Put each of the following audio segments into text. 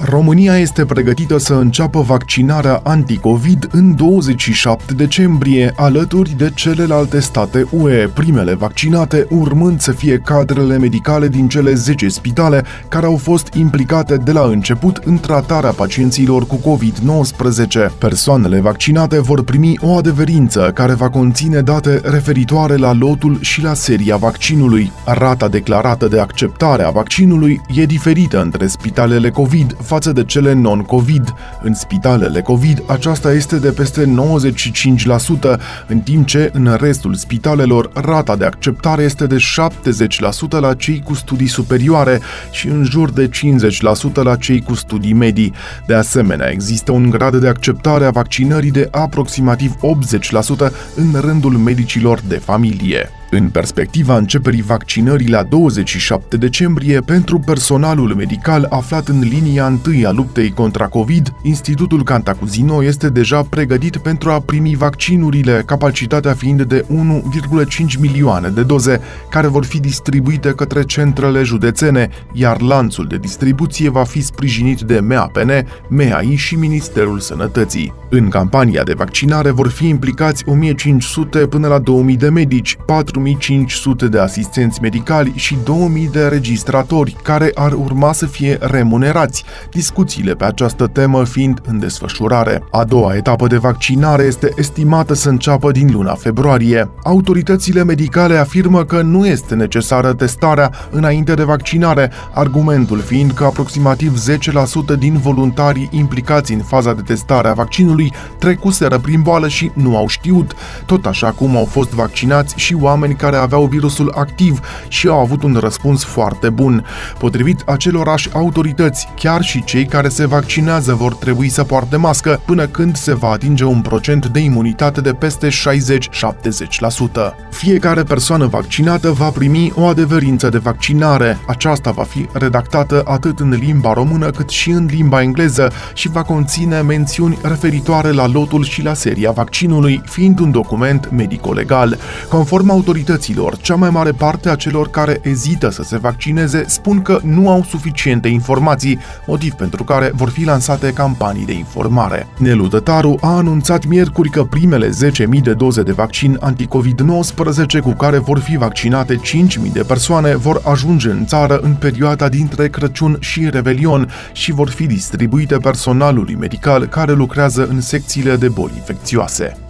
România este pregătită să înceapă vaccinarea anticovid în 27 decembrie, alături de celelalte state UE, primele vaccinate urmând să fie cadrele medicale din cele 10 spitale care au fost implicate de la început în tratarea pacienților cu COVID-19. Persoanele vaccinate vor primi o adeverință care va conține date referitoare la lotul și la seria vaccinului. Rata declarată de acceptare a vaccinului e diferită între spitalele COVID față de cele non-COVID. În spitalele COVID, aceasta este de peste 95%, în timp ce în restul spitalelor rata de acceptare este de 70% la cei cu studii superioare și în jur de 50% la cei cu studii medii. De asemenea, există un grad de acceptare a vaccinării de aproximativ 80% în rândul medicilor de familie. În perspectiva începerii vaccinării la 27 decembrie pentru personalul medical aflat în linia întâi a luptei contra COVID, Institutul Cantacuzino este deja pregătit pentru a primi vaccinurile, capacitatea fiind de 1,5 milioane de doze, care vor fi distribuite către centrele județene, iar lanțul de distribuție va fi sprijinit de MEAPN, MEAI și Ministerul Sănătății. În campania de vaccinare vor fi implicați 1500 până la 2000 de medici, 4 4500 de asistenți medicali și 2000 de registratori care ar urma să fie remunerați, discuțiile pe această temă fiind în desfășurare. A doua etapă de vaccinare este estimată să înceapă din luna februarie. Autoritățile medicale afirmă că nu este necesară testarea înainte de vaccinare, argumentul fiind că aproximativ 10% din voluntarii implicați în faza de testare a vaccinului trecuseră prin boală și nu au știut, tot așa cum au fost vaccinați și oameni oameni care aveau virusul activ și au avut un răspuns foarte bun. Potrivit acelorași autorități, chiar și cei care se vaccinează vor trebui să poarte mască până când se va atinge un procent de imunitate de peste 60-70%. Fiecare persoană vaccinată va primi o adeverință de vaccinare. Aceasta va fi redactată atât în limba română cât și în limba engleză și va conține mențiuni referitoare la lotul și la seria vaccinului, fiind un document medico-legal. Conform autorității autorităților, cea mai mare parte a celor care ezită să se vaccineze spun că nu au suficiente informații, motiv pentru care vor fi lansate campanii de informare. Nelu Tătaru a anunțat miercuri că primele 10.000 de doze de vaccin anticovid-19 cu care vor fi vaccinate 5.000 de persoane vor ajunge în țară în perioada dintre Crăciun și Revelion și vor fi distribuite personalului medical care lucrează în secțiile de boli infecțioase.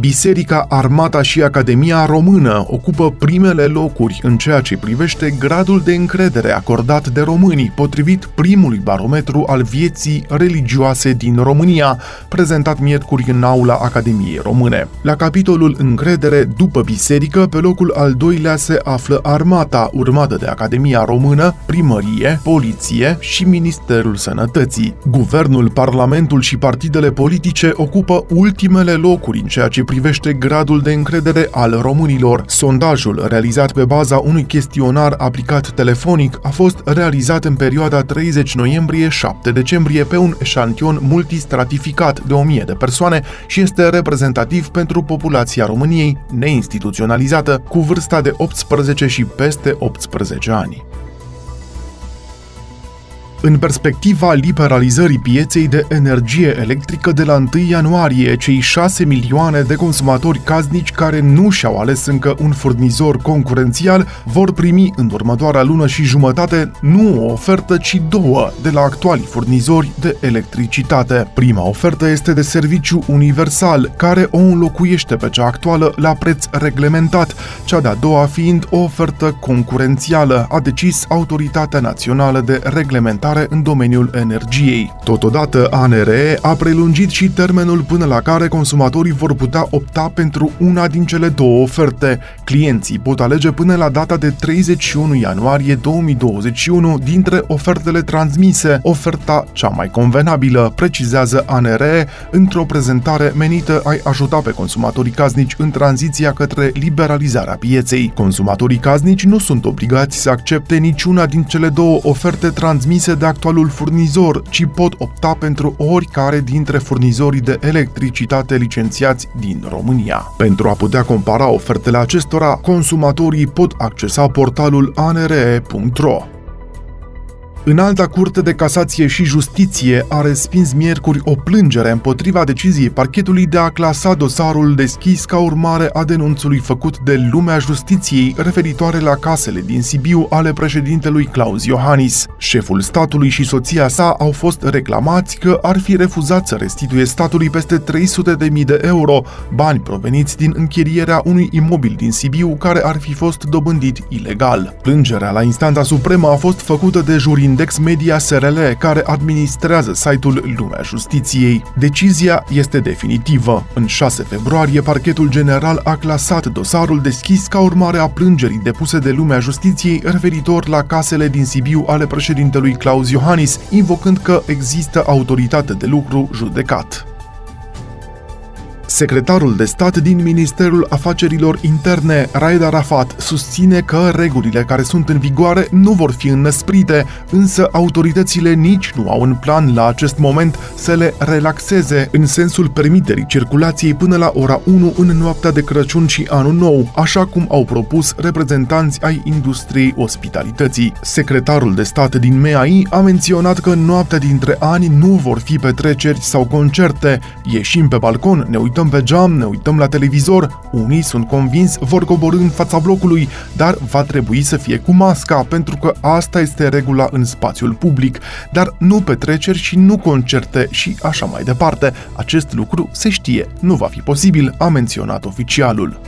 Biserica, Armata și Academia Română ocupă primele locuri în ceea ce privește gradul de încredere acordat de românii, potrivit primului barometru al vieții religioase din România, prezentat miercuri în aula Academiei Române. La capitolul încredere după biserică, pe locul al doilea se află Armata, urmată de Academia Română, Primărie, Poliție și Ministerul Sănătății. Guvernul, Parlamentul și partidele politice ocupă ultimele locuri în ceea ce privește gradul de încredere al românilor. Sondajul, realizat pe baza unui chestionar aplicat telefonic, a fost realizat în perioada 30 noiembrie-7 decembrie pe un eșantion multistratificat de 1000 de persoane și este reprezentativ pentru populația României neinstituționalizată cu vârsta de 18 și peste 18 ani. În perspectiva liberalizării pieței de energie electrică de la 1 ianuarie, cei 6 milioane de consumatori casnici care nu și-au ales încă un furnizor concurențial vor primi în următoarea lună și jumătate nu o ofertă, ci două de la actuali furnizori de electricitate. Prima ofertă este de serviciu universal, care o înlocuiește pe cea actuală la preț reglementat, cea de-a doua fiind o ofertă concurențială, a decis Autoritatea Națională de Reglementare reglementare în domeniul energiei. Totodată, ANRE a prelungit și termenul până la care consumatorii vor putea opta pentru una din cele două oferte. Clienții pot alege până la data de 31 ianuarie 2021 dintre ofertele transmise, oferta cea mai convenabilă, precizează ANRE într-o prezentare menită a ajuta pe consumatorii casnici în tranziția către liberalizarea pieței. Consumatorii casnici nu sunt obligați să accepte niciuna din cele două oferte transmise de actualul furnizor, ci pot opta pentru oricare dintre furnizorii de electricitate licențiați din România. Pentru a putea compara ofertele acestora, consumatorii pot accesa portalul anre.ro. În alta curte de casație și justiție a respins miercuri o plângere împotriva deciziei parchetului de a clasa dosarul deschis ca urmare a denunțului făcut de lumea justiției referitoare la casele din Sibiu ale președintelui Claus Iohannis. Șeful statului și soția sa au fost reclamați că ar fi refuzat să restituie statului peste 300.000 de euro, bani proveniți din închirierea unui imobil din Sibiu care ar fi fost dobândit ilegal. Plângerea la instanța supremă a fost făcută de jurii Index Media SRL, care administrează site-ul Lumea Justiției. Decizia este definitivă. În 6 februarie, parchetul general a clasat dosarul deschis ca urmare a plângerii depuse de Lumea Justiției referitor la casele din Sibiu ale președintelui Claus Iohannis, invocând că există autoritate de lucru judecat. Secretarul de stat din Ministerul Afacerilor Interne, Raed Arafat, susține că regulile care sunt în vigoare nu vor fi înnăsprite, însă autoritățile nici nu au în plan la acest moment să le relaxeze în sensul permiterii circulației până la ora 1 în noaptea de Crăciun și Anul Nou, așa cum au propus reprezentanți ai industriei ospitalității. Secretarul de stat din MEAI a menționat că în noaptea dintre ani nu vor fi petreceri sau concerte. Ieșim pe balcon, ne uităm uităm pe geam, ne uităm la televizor, unii sunt convins vor coborâ în fața blocului, dar va trebui să fie cu masca, pentru că asta este regula în spațiul public, dar nu petreceri și nu concerte și așa mai departe. Acest lucru se știe, nu va fi posibil, a menționat oficialul.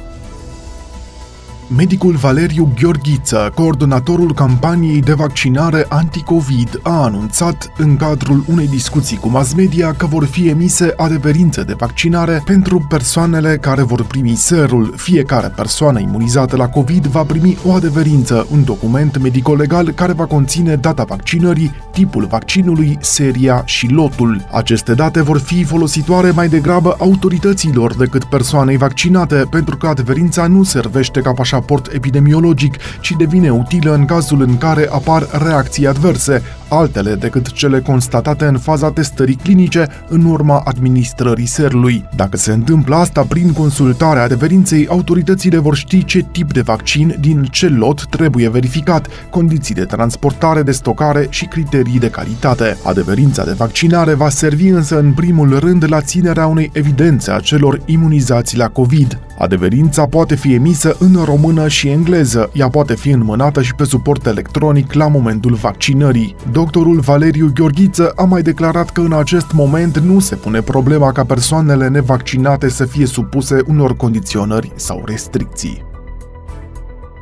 Medicul Valeriu Gheorghiță, coordonatorul campaniei de vaccinare anti-Covid, a anunțat în cadrul unei discuții cu mass media că vor fi emise adeverințe de vaccinare pentru persoanele care vor primi serul. Fiecare persoană imunizată la Covid va primi o adeverință, un document medico-legal care va conține data vaccinării, tipul vaccinului, seria și lotul. Aceste date vor fi folositoare mai degrabă autorităților decât persoanei vaccinate, pentru că adeverința nu servește ca pașaport raport epidemiologic, ci devine utilă în cazul în care apar reacții adverse, altele decât cele constatate în faza testării clinice în urma administrării serului. Dacă se întâmplă asta prin consultarea adeverinței, autoritățile vor ști ce tip de vaccin din ce lot trebuie verificat, condiții de transportare, de stocare și criterii de calitate. Adeverința de vaccinare va servi însă în primul rând la ținerea unei evidențe a celor imunizați la COVID. Adeverința poate fi emisă în română și engleză, ea poate fi înmânată și pe suport electronic la momentul vaccinării. Doctorul Valeriu Gheorghiță a mai declarat că în acest moment nu se pune problema ca persoanele nevaccinate să fie supuse unor condiționări sau restricții.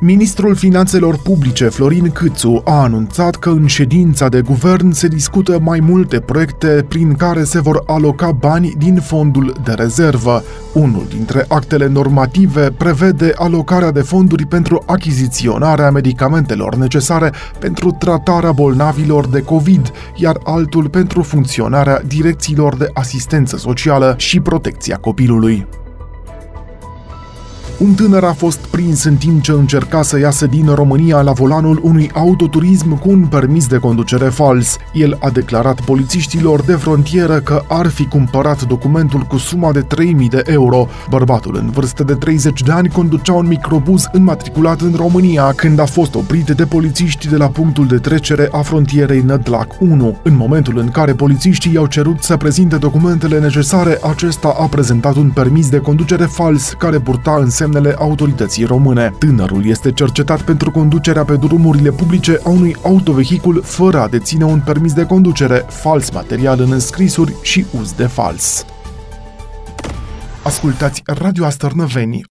Ministrul Finanțelor Publice, Florin Câțu, a anunțat că în ședința de guvern se discută mai multe proiecte prin care se vor aloca bani din fondul de rezervă. Unul dintre actele normative prevede alocarea de fonduri pentru achiziționarea medicamentelor necesare pentru tratarea bolnavilor de COVID, iar altul pentru funcționarea direcțiilor de asistență socială și protecția copilului. Un tânăr a fost prins în timp ce încerca să iasă din România la volanul unui autoturism cu un permis de conducere fals. El a declarat polițiștilor de frontieră că ar fi cumpărat documentul cu suma de 3000 de euro. Bărbatul în vârstă de 30 de ani conducea un microbuz înmatriculat în România când a fost oprit de polițiști de la punctul de trecere a frontierei Nădlac 1. În momentul în care polițiștii i-au cerut să prezinte documentele necesare, acesta a prezentat un permis de conducere fals care purta în semn semnele autorității române. Tânărul este cercetat pentru conducerea pe drumurile publice a unui autovehicul fără a deține un permis de conducere, fals material în înscrisuri și uz de fals. Ascultați Radio Astărnăveni,